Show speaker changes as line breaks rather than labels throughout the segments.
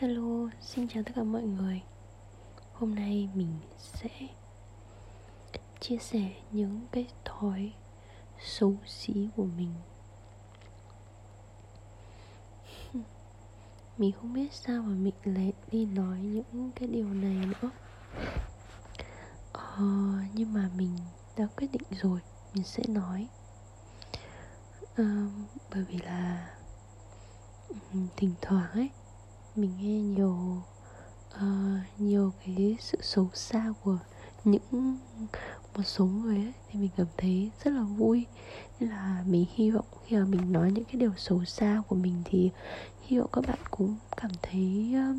Hello, xin chào tất cả mọi người. Hôm nay mình sẽ chia sẻ những cái thói xấu xí của mình. Mình không biết sao mà mình lại đi nói những cái điều này nữa. Ờ, Nhưng mà mình đã quyết định rồi Mình sẽ nói. À, Bởi vì là ừ, Thỉnh thoảng ấy mình nghe nhiều uh, nhiều cái sự xấu xa của những một số người ấy thì mình cảm thấy rất là vui. Nên là mình hy vọng khi mà mình nói những cái điều xấu xa của mình thì hy vọng các bạn cũng cảm thấy uh,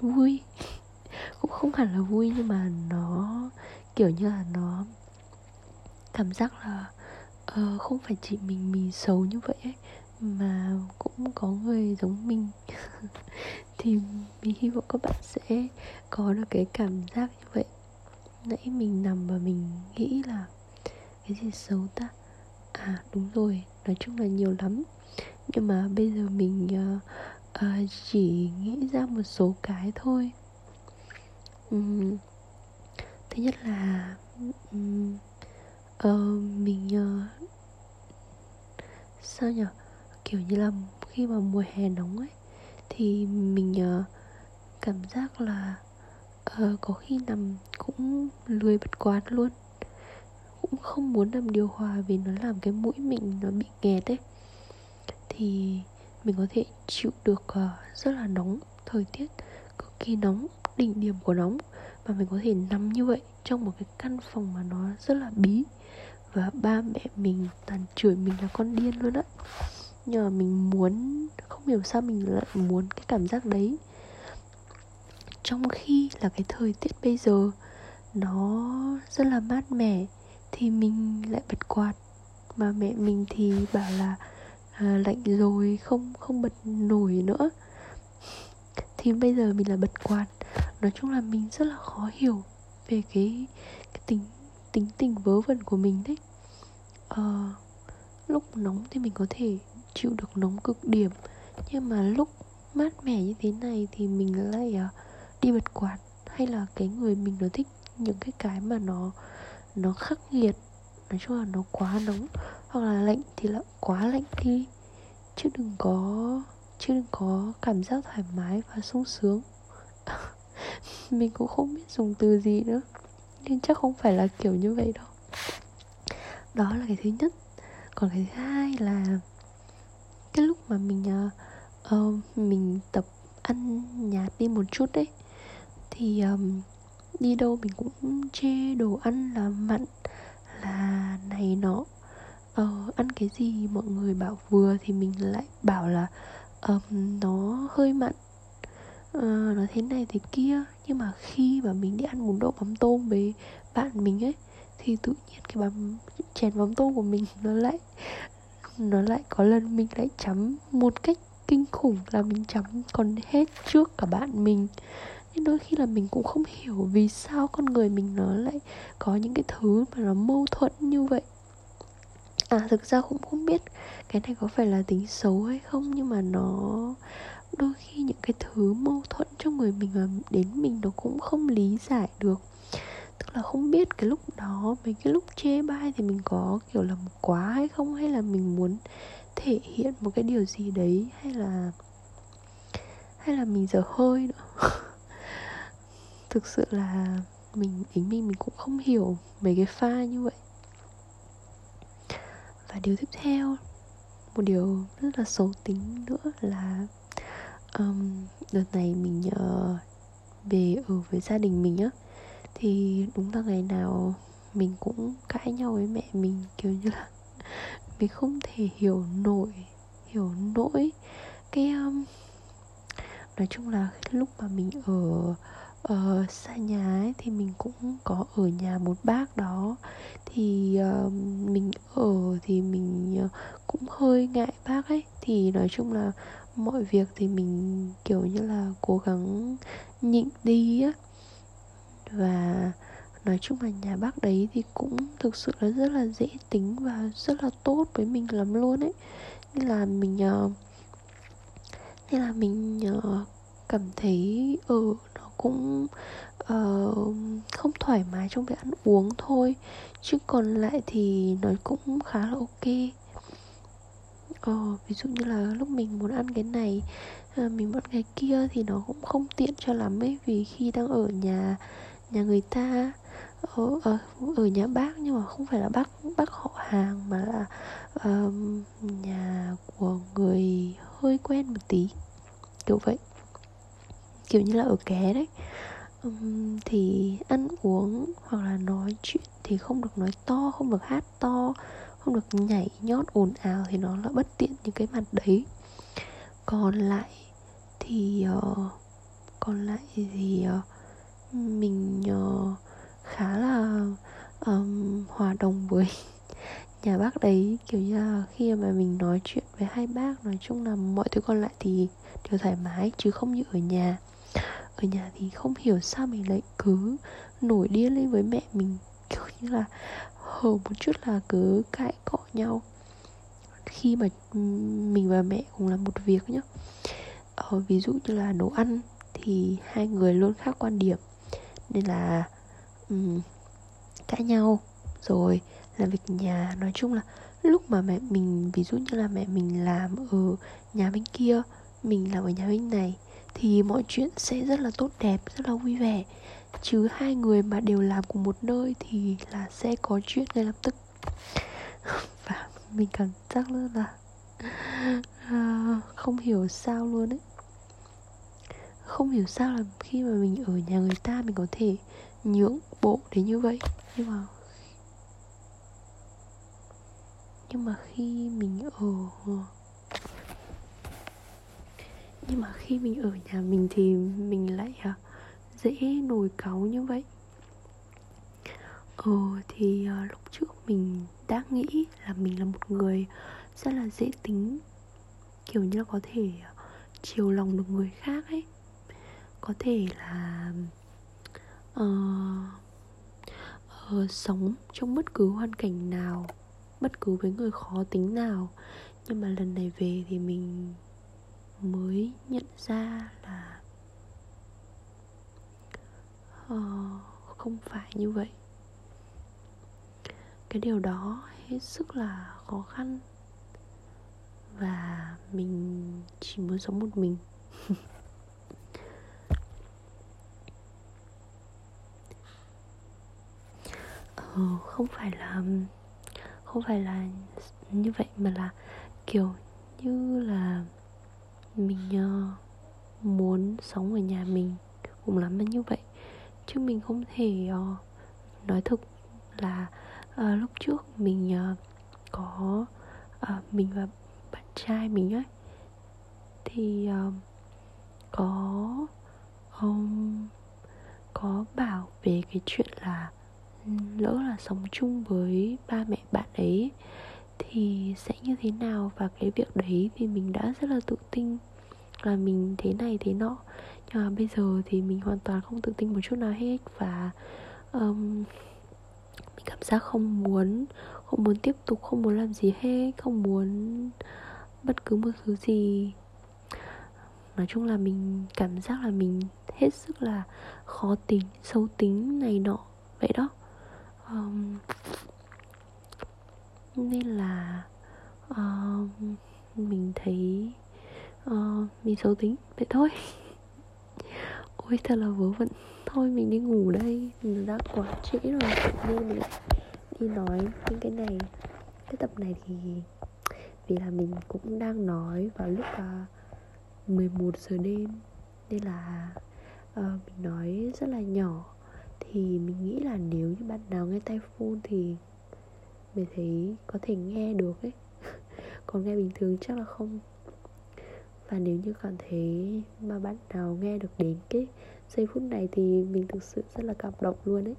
vui. Cũng không hẳn là vui nhưng mà nó kiểu như là nó cảm giác là uh, không phải chỉ mình mình xấu như vậy ấy mà cũng có người giống mình. Thì mình hy vọng các bạn sẽ có được cái cảm giác như vậy. Nãy mình nằm và mình nghĩ là cái gì xấu ta? À đúng rồi nói chung là nhiều lắm. Nhưng mà bây giờ mình uh, uh, chỉ nghĩ ra một số cái thôi. Um, thứ nhất là um, uh, mình uh, sao nhỉ kiểu như là khi mà mùa hè nóng ấy thì mình uh, cảm giác là uh, có khi nằm cũng lười bật quạt luôn. Cũng không muốn nằm điều hòa vì nó làm cái mũi mình nó bị nghẹt ấy. Thì mình có thể chịu được uh, rất là nóng thời tiết cực kỳ nóng đỉnh điểm của nóng. Và mình có thể nằm như vậy trong một cái căn phòng mà nó rất là bí. Và ba mẹ mình toàn chửi mình là con điên luôn á nhưng mà mình muốn không hiểu sao mình lại muốn cái cảm giác đấy. Trong khi là cái thời tiết bây giờ nó rất là mát mẻ thì mình lại bật quạt. Mà mẹ mình thì bảo là à, lạnh rồi không không bật nổi nữa. Thì bây giờ mình là bật quạt. Nói chung là mình rất là khó hiểu về cái cái tính tính tình vớ vẩn của mình đấy. À, lúc nóng thì mình có thể chịu được nóng cực điểm. Nhưng mà lúc mát mẻ như thế này thì mình lại uh, đi bật quạt hay là cái người mình nó thích những cái cái mà nó nó khắc nghiệt nói chung là nó quá nóng hoặc là lạnh thì là quá lạnh đi. Chứ đừng có chứ đừng có cảm giác thoải mái và sung sướng. Mình cũng không biết dùng từ gì nữa nhưng chắc không phải là kiểu như vậy đâu. Đó là cái thứ nhất. Còn cái thứ hai là cái lúc mà mình uh, uh, mình tập ăn nhạt đi một chút đấy thì um, đi đâu mình cũng chê đồ ăn là mặn là này nọ. Uh, ăn cái gì mọi người bảo vừa thì mình lại bảo là um, nó hơi mặn. Uh, nó thế này thế kia. Nhưng mà khi mà mình đi ăn bún đậu mắm tôm với bạn mình ấy thì tự nhiên cái bám chén mắm tôm của mình nó lại nó lại có lần mình lại chấm một cách kinh khủng là mình chấm còn hết trước cả bạn mình. Nên đôi khi là mình cũng không hiểu vì sao con người mình nó lại có những cái thứ mà nó mâu thuẫn như vậy. À thực ra cũng không biết cái này có phải là tính xấu hay không, nhưng mà nó đôi khi những cái thứ mâu thuẫn trong người mình mà đến mình nó cũng không lý giải được tức là không biết cái lúc đó mấy cái lúc chê bai thì mình có kiểu là quá hay không hay là mình muốn thể hiện một cái điều gì đấy hay là hay là mình dở hơi nữa? Thực sự là mình tính mình mình cũng không hiểu mấy cái pha như vậy. Và điều tiếp theo một điều rất là xấu tính nữa là um, đợt này mình uh, về ở với gia đình mình á thì đúng là ngày nào mình cũng cãi nhau với mẹ mình kiểu như là mình không thể hiểu nổi hiểu nổi cái um, nói chung là lúc mà mình ở uh, xa nhà ấy thì mình cũng có ở nhà một bác đó. Thì uh, mình ở thì mình uh, cũng hơi ngại bác ấy. Thì nói chung là mọi việc thì mình kiểu như là cố gắng nhịn đi á và nói chung là nhà bác đấy thì cũng thực sự là rất là dễ tính và rất là tốt với mình lắm luôn ấy. Nên là mình ờ, nên là mình ờ, cảm thấy ở ừ, nó cũng uh, không thoải mái trong việc ăn uống thôi. Chứ còn lại thì nó cũng khá là ok. Ờ, ví dụ như là lúc mình muốn ăn cái này mình muốn cái kia thì nó cũng không tiện cho lắm ấy. Vì khi đang ở nhà nhà người ta ở, ở ở nhà bác nhưng mà không phải là bác bác họ hàng mà là um, nhà của người hơi quen một tí kiểu vậy. Kiểu như là ở ké đấy. Um, thì ăn uống hoặc là nói chuyện thì không được nói to không được hát to không được nhảy nhót ồn ào thì nó là bất tiện những cái mặt đấy. Còn lại thì uh, còn lại thì uh, mình uh, khá là um, hòa đồng với nhà bác đấy. Kiểu như là khi mà mình nói chuyện với hai bác nói chung là mọi thứ còn lại thì đều thoải mái chứ không như ở nhà. Ở nhà thì không hiểu sao mình lại cứ nổi điên lên với mẹ mình. Kiểu như là hờ một chút là cứ cãi cọ nhau. Khi mà mình và mẹ cùng làm một việc nhá. Ờ, ví dụ như là nấu ăn thì hai người luôn khác quan điểm nên là um, cãi nhau. Rồi làm việc nhà nói chung là lúc mà mẹ mình ví dụ như là mẹ mình làm ở nhà bên kia mình làm ở nhà bên này thì mọi chuyện sẽ rất là tốt đẹp rất là vui vẻ. Chứ hai người mà đều làm cùng một nơi thì là sẽ có chuyện ngay lập tức. Và mình cảm giác rất là uh, không hiểu sao luôn ấy không hiểu sao là khi mà mình ở nhà người ta mình có thể nhượng bộ đến như vậy. Nhưng mà nhưng mà khi mình ở nhưng mà khi mình ở nhà mình thì mình lại à, dễ nổi cáu như vậy. Ờ thì à, lúc trước mình đã nghĩ là mình là một người rất là dễ tính, kiểu như là có thể à, chiều lòng được người khác ấy có thể là uh, uh, sống trong bất cứ hoàn cảnh nào bất cứ với người khó tính nào. Nhưng mà lần này về thì mình mới nhận ra là uh, không phải như vậy. Cái điều đó hết sức là khó khăn. Và mình chỉ muốn sống một mình. Ờ, không phải là không phải là như vậy mà là kiểu như là mình uh, muốn sống ở nhà mình cũng lắm là như vậy. Chứ mình không thể uh, nói thực là uh, lúc trước mình uh, có uh, mình và bạn trai mình ấy thì uh, có um, có bảo về cái chuyện là lỡ là sống chung với ba mẹ bạn ấy thì sẽ như thế nào và cái việc đấy thì mình đã rất là tự tin là mình thế này thế nọ. Nhưng mà bây giờ thì mình hoàn toàn không tự tin một chút nào hết và um, mình cảm giác không muốn không muốn tiếp tục không muốn làm gì hết không muốn bất cứ một thứ gì. Nói chung là mình cảm giác là mình hết sức là khó tính xấu tính này nọ vậy đó um, nên là um, mình thấy uh, mình xấu tính vậy thôi. Ôi thật là vớ vẩn. Thôi mình đi ngủ đây. Mình đã quá trễ rồi. Nên mình đi nói những cái này cái tập này thì vì là mình cũng đang nói vào lúc ờ, uh, 11 giờ đêm. Nên là uh, mình nói rất là nhỏ thì mình nghĩ là nếu như bạn nào nghe tay full thì mình thấy có thể nghe được ấy. Còn nghe bình thường chắc là không. Và nếu như cảm thấy mà bạn nào nghe được đến cái giây phút này thì mình thực sự rất là cảm động luôn ấy.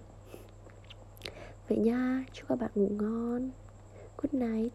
Vậy nha, chúc các bạn ngủ ngon. Good night.